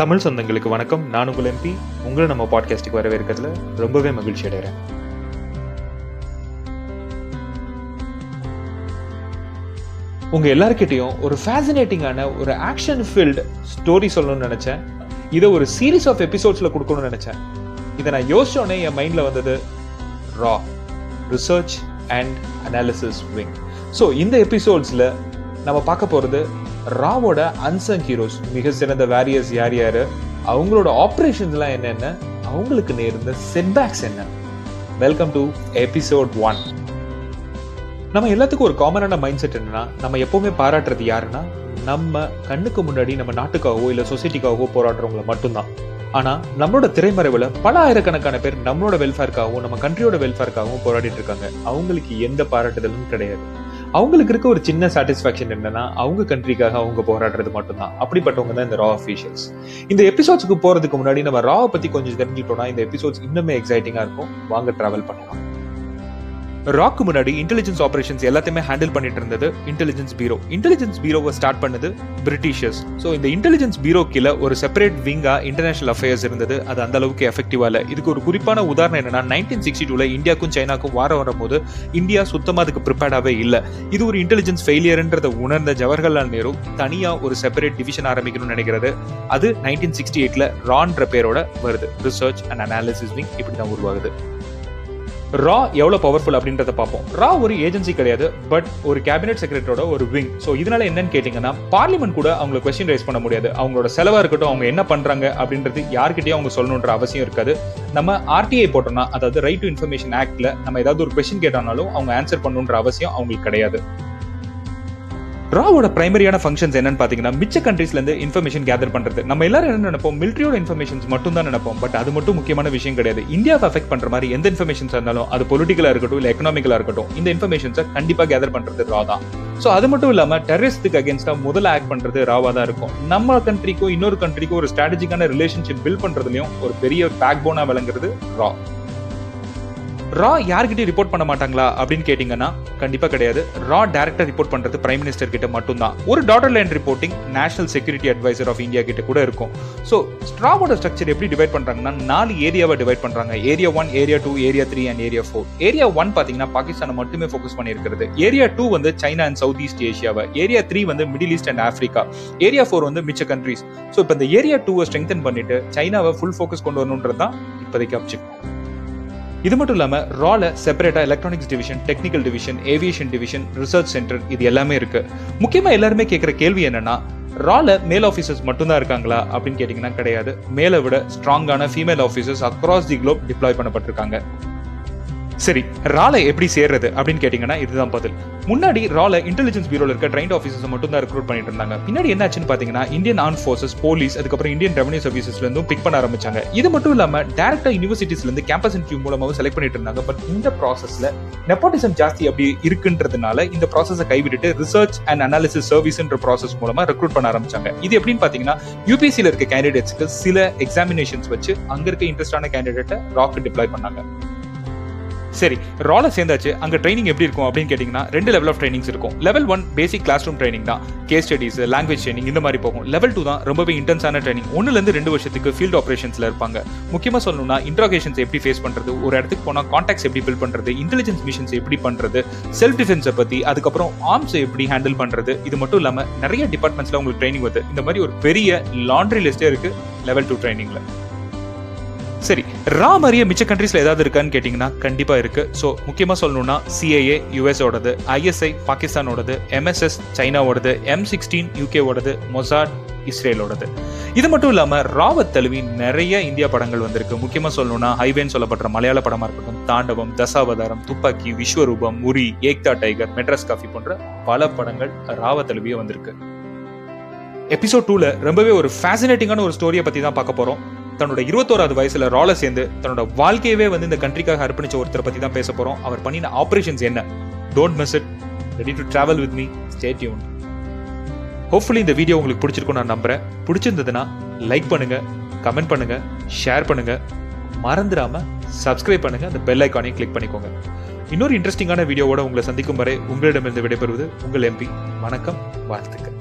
தமிழ் சொந்தங்களுக்கு வணக்கம். நான் உங்கள் எம்பி உங்களை நம்ம பாட்காஸ்ட்டுக்கு வரவேற்கிறதுல ரொம்பவே மகிழ்ச்சி அடைகிறேன். உங்க எல்லாருக்கிட்டையும் ஒரு ஃபேசினேட்டிங்கான ஒரு ஆக்ஷன் ஃபீல்டு ஸ்டோரி சொல்லணும்னு நினைச்சேன். இதை ஒரு சீரீஸ் ஆஃப் எபிசோட்ஸ்ல கொடுக்கணும்னு நினைச்சேன். இதை நான் யோசிச்சோடனே என் மைண்ட்ல வந்தது ரா research and analysis wing so இந்த எபிசோட்ஸ்ல நம்ம பார்க்க போறது ராவோட அன்சங் ஹீரோஸ் மிக சிறந்த வேரியர்ஸ் யார் யாரு? அவங்களோட ஆப்ரேஷன்ஸ்லாம் என்னென்ன? அவங்களுக்கு நேர்ந்த செட்பேக்ஸ் என்ன? வெல்கம் டு எபிசோட் ஒன் நம்ம எல்லாத்துக்கும் ஒரு காமனான மைண்ட் செட் என்னன்னா நம்ம எப்பவுமே பாராட்டுறது யாருன்னா நம்ம கண்ணுக்கு முன்னாடி நம்ம நாட்டுக்காகவோ இல்ல சொசைட்டிக்காகவோ போராடுறவங்கள மட்டும்தான். ஆனா நம்மளோட திரைமறைவுல பல ஆயிரக்கணக்கான பேர் நம்மளோட வெல்ஃபேருக்காகவும் நம்ம கண்ட்ரியோட வெல்ஃபேருக்காகவும் போராடிட்டு இருக்காங்க. அவங்களுக்கு எந்த பாராட்டுதலும் கிடையாது. அவங்களுக்கு இருக்க ஒரு சின்ன சாட்டிஸ்ஃபேக்ஷன் என்னன்னா அவங்க கண்ட்ரிக்காக அவங்க போராடுறது மட்டும்தான். அப்படிப்பட்டவங்க தான் இந்த ரா அஃபீஷியல்ஸ் இந்த எபிசோட்ஸ்க்கு போறதுக்கு முன்னாடி நம்ம ராவை பத்தி கொஞ்சம் தெரிஞ்சுக்கிட்டோம்னா இந்த எபிசோட்ஸ் இன்னுமே எக்ஸைட்டிங்கா இருக்கும். வாங்க டிராவல் பண்ணலாம். ராக்கு முன்னாடி இன்டெலிஜென்ஸ் ஆபரேஷன்ஸ் எல்லாத்தையுமே ஹேண்டில் பண்ணிட்டு இருந்தது இன்டெலிஜென்ஸ் பீரோ இன்டெலிஜென்ஸ் பீரோவை ஸ்டார்ட் பண்ணது பிரிட்டிஷர்ஸ் ஸோ இந்த இன்டெலிஜென்ஸ் பீரோ கீழே ஒரு செப்பரேட் விங்கா இன்டர்நேஷனல் அஃபேர்ஸ் இருந்தது. அது அந்த அளவுக்கு எஃபெக்டிவா இல்லை. இதுக்கு ஒரு குறிப்பான உதாரணம் என்னன்னா நைன்டீன் சிக்ஸ்டி டூல இந்தியாவுக்கும் சைனாக்கும் வாரம் வரும்போது இந்தியா சுத்தமாக அதுக்கு ப்ரிப்பேர்டாகவே இல்லை. இது ஒரு இன்டெலிஜென்ஸ் ஃபெயிலியர்ன்றதை உணர்ந்த ஜவஹர்லால் நேரு தனியா ஒரு செப்பரேட் டிவிஷன் ஆரம்பிக்கணும்னு நினைக்கிறது. அது நைன்டீன் சிக்ஸ்டி எயிட்ல ரான்ற பேரோட வருது. ரிசர்ச் அண்ட் அனாலிசிஸ் விங் இப்படி தான் உருவாகுது. ரா எவ்வளோ பவர்ஃபுல் அப்படின்றத பார்ப்போம். ரா ஒரு ஏஜென்சி கிடையாது பட் ஒரு கேபினெட் செக்ரட்டரியோட ஒரு விங் ஸோ இதனால என்னன்னு கேட்டிங்கன்னா பார்லிமெண்ட் கூட அவங்களை கொஸ்டின் ரைஸ் பண்ண முடியாது. அவங்களோட செலவா இருக்கட்டும் அவங்க என்ன பண்றாங்க அப்படின்றது யார்கிட்டயும் அவங்க சொல்லணுன்ற அவசியம் இருக்காது. நம்ம ஆர்டிஐ போட்டோம்னா அதாவது ரைட் டு இன்ஃபர்மேஷன் ஆக்ட்ல நம்ம ஏதாவது ஒரு கொஸ்டின் கேட்டானாலும் அவங்க ஆன்சர் பண்ணணுன்ற அவசியம் அவங்களுக்கு கிடையாது. ராவோட பிரைமரியான ஃபங்க்ஷன்ஸ் என்னன்னு பாத்தீங்கன்னா மிச்ச கண்ட்ரீஸ்ல இருந்து இன்ஃபர்மேஷன் கேதர் பண்றது. நம்ம எல்லாரும் என்ன நினைப்போம்? மிலிட்டரியோட இன்ஃபர்மேஷன்ஸ் மட்டும் தான் நினைப்போம். பட் அது மட்டும் முக்கியமான விஷயம் கிடையாது. இந்தியாவை அஃபெக்ட் பண்ற மாதிரி எந்த இன்ஃபர்மேஷன்ஸ் இருந்தாலும் அது பொலிட்டிக்கலா இருக்கட்டும் இல்ல எக்கனாமிக்கலா இருக்கட்டும் இந்த இன்ஃபர்மேஷன்ஸை கண்டிப்பா கேதர் பண்றது ரா தான். ஸோ அது மட்டும் இல்லாம டெரரிஸ்டுக்கு அகேன்ஸ்டா முதல்ல ஆக்ட் பண்றது ராவா தான் இருக்கும். நம்ம கண்ட்ரிக்கும் இன்னொரு கண்ட்ரிக்கும் ஒரு ஸ்ட்ராட்டஜிக்கான ரிலேஷன்ஷிப் பில்ட் பண்றதுலயும் ஒரு பெரிய பேக் போனா விளங்குறது ரா ரா யார்கிட்டயும் ரிப்போர்ட் பண்ண மாட்டாங்களா அப்படின்னு கேட்டிங்கன்னா கண்டிப்பாக கிடையாது. ரா டேரக்டா ரிப்போர்ட் பண்ணுறது பிரைம் மினிஸ்டர் கிட்ட மட்டும்தான். ஒரு dotted line reporting national security advisor of India கிட்ட கூட இருக்கும். ஸோ ஸ்ட்ராவோட ஸ்ட்ரக்சர் எப்படி டிவைட் பண்ணுறாங்கன்னா நாலு ஏரியாவை டிவைட் பண்ணுறாங்க area one area two area three and area four area one பார்த்தீங்கன்னா பாகிஸ்தானை மட்டுமே ஃபோக்கஸ் பண்ணியிருக்கிறது. ஏரியா டூ வந்து சைனா அண்ட் சவுத் ஈஸ்ட் ஏஷியாவை ஏரியா த்ரீ வந்து middle east and Africa area four வந்து மிச்ச கண்ட்ரீஸ் ஸோ இப்போ இந்த ஏரியா டூவை ஸ்ட்ரெங்தன் பண்ணிட்டு சைனாவை ஃபுல் ஃபோக்கஸ் கொண்டு வரணுன்றது தான் இப்போதைக்கு அப்ஜெக்ட் இது மட்டும் இல்லாம ரால செப்பரேட்டா electronics division technical division aviation division research centre இது எல்லாமே இருக்கு. முக்கியமா எல்லாருமே கேட்குற கேள்வி என்னன்னா ரால மேல் ஆஃபீஸர்ஸ் மட்டும்தான் இருக்காங்களா அப்படின்னு கேட்டிங்கன்னா கிடையாது. மேல விட ஸ்ட்ராங்கான female officers across the globe deploy பண்ணப்பட்டிருக்காங்க. சரி ரால எப்படி சேர்றது அப்படின்னு கேட்டீங்கன்னா இதுதான் பதில். முன்னாடி ரால இன்டெலிஜென்ஸ் பியூரோல இருக்க ட்ரைண்ட் ஆஃபீஸர்ஸ் மட்டும் தான் ரெக்ரூட் பண்ணிட்டு இருந்தாங்க. பின்னாடி என்னாச்சுன்னு பாத்தீங்கன்னா இந்தியன் ஆர்ம் ஃபோர்ஸஸ் போலீஸ் அதுக்கப்புறம் இந்தியன் ரெவன்யூ சர்வீசஸ்ல இருந்து பிக் பண்ண ஆரம்பிச்சாங்க. இது மட்டும் இல்லாம டேரக்டா யூனிவர்சிட்டிஸ்ல இருந்து கேம்பஸ் இன்டர்வியூ மூலமாகவும் செலக்ட் பண்ணிட்டு இருந்தாங்க. பட் இந்த ப்ராசஸ்ல நெப்போட்டிசம் ஜாஸ்தி அப்படி இருக்குன்றதுனால இந்த ப்ராசஸை கைவிட்டுட்டு ரிசர்ச் அண்ட் அனாலிசிஸ் சர்வீஸ்ன்ற ப்ராசஸ் மூலமா ரெக்ரூட் பண்ண ஆரம்பிச்சாங்க. இது எப்படின்னு பாத்தீங்கன்னா யூபிசியில இருக்க கேண்டிடேட்ஸ்க்கு சில எக்ஸாமினேஷன்ஸ் வச்சு அங்க இருக்க இன்ட்ரெஸ்டான கேண்டிடேட்டை ராக்கு டிப்ளாய் பண்ணாங்க. சரி ரால சேர்ந்தாச்சு அங்க ட்ரைனிங் எப்படி இருக்கும் அப்படின்னு கேட்டீங்கன்னா ரெண்டு லெவல் ஆஃப் ட்ரைனிங்ஸ் இருக்கும். Level one basic classroom training தான். கேஸ் ஸ்டடிஸ் லாங்குவேஜ் ட்ரைனிங் இந்த மாதிரி போகும். லெவல் டூ தான் ரொம்பவே இன்டென்ஸான ட்ரைனிங் ஒன்னுல இருந்து ரெண்டு வருஷத்துக்கு ஃபீல்ட் ஆப்ரேஷன்ஸ்ல இருப்பாங்க. முக்கியமா சொல்லணும்னா இன்ட்ராகேஷன்ஸ் எப்படி ஃபேஸ் பண்றது ஒரு இடத்துக்கு போனா கான்டாக்ட்ஸ் எப்படி பில்ட் பண்றது இன்டெலிஜென்ஸ் மிஷன்ஸ் எப்படி பண்றது செல்ஃப் டிஃபென்ஸை பத்தி அதுக்கப்புறம் ஆர்ம்ஸ் எப்படி ஹேண்டில் பண்றது இது மட்டும் இல்லாம நிறைய டிபார்ட்மெண்ட்ஸ்ல உங்களுக்கு ட்ரைனிங் வருது. இந்த மாதிரி ஒரு பெரிய லாண்ட்ரி லிஸ்டே இருக்கு லெவல் டூ ட்ரைனிங்ல சரி ரா மாதிரியே மிச்ச கண்ட்ரீஸ்ல ஏதாவது இருக்கான்னு கேட்டீங்கன்னா கண்டிப்பா இருக்கு. ஸோ முக்கியமா சொல்லணும்னா சிஏஏ யூஎஸோடது ஐஎஸ்ஐ பாகிஸ்தானோடது எம்எஸ்எஸ் சைனாவோடது எம் சிக்ஸ்டீன் யூகேவோடது மொசாட் இஸ்ரேலோடது. இது மட்டும் இல்லாம ராவத் தழுவி நிறைய இந்தியா படங்கள் வந்திருக்கு. முக்கியமா சொல்லணும்னா ஹைவேன்னு சொல்லப்படுற மலையாள படமா இருக்கட்டும் தாண்டவம் தசாவதாரம் துப்பாக்கி விஸ்வரூபம் முரி ஏக்தா டைகர் மெட்ராஸ் காஃபி போன்ற பல படங்கள் ராவத் தழுவியே வந்திருக்கு. எபிசோட் டூல ரொம்பவே ஒரு ஃபேசினேட்டிங்கான ஒரு ஸ்டோரியை பத்தி தான் பார்க்க போறோம். தன்னோட இருபத்தோராது வயசுல ரால சேர்ந்து தன்னோட வாழ்க்கையவே வந்து இந்த கண்ட்ரிக்காக அர்ப்பணிச்ச ஒருத்தரை பத்தி தான் பேச போறோம். அவர் பண்ணின ஆபரேஷன்ஸ் என்ன? Don't miss it ready to travel with me stay tune hopefully இந்த வீடியோ உங்களுக்கு பிடிச்சிருக்கும் நான் நம்புறேன். பிடிச்சிருந்ததுன்னா லைக் பண்ணுங்க கமெண்ட் பண்ணுங்க ஷேர் பண்ணுங்க. மறந்துடாம சப்ஸ்கிரைப் பண்ணுங்க. அந்த பெல் ஐக்கானையும் கிளிக் பண்ணிக்கோங்க. இன்னொரு இன்ட்ரெஸ்டிங்கான வீடியோவோட உங்களை சந்திக்கும் வரை உங்களிடமிருந்து விடைபெறுவது உங்கள் எம்பி வணக்கம் வாழ்த்துக்கள்.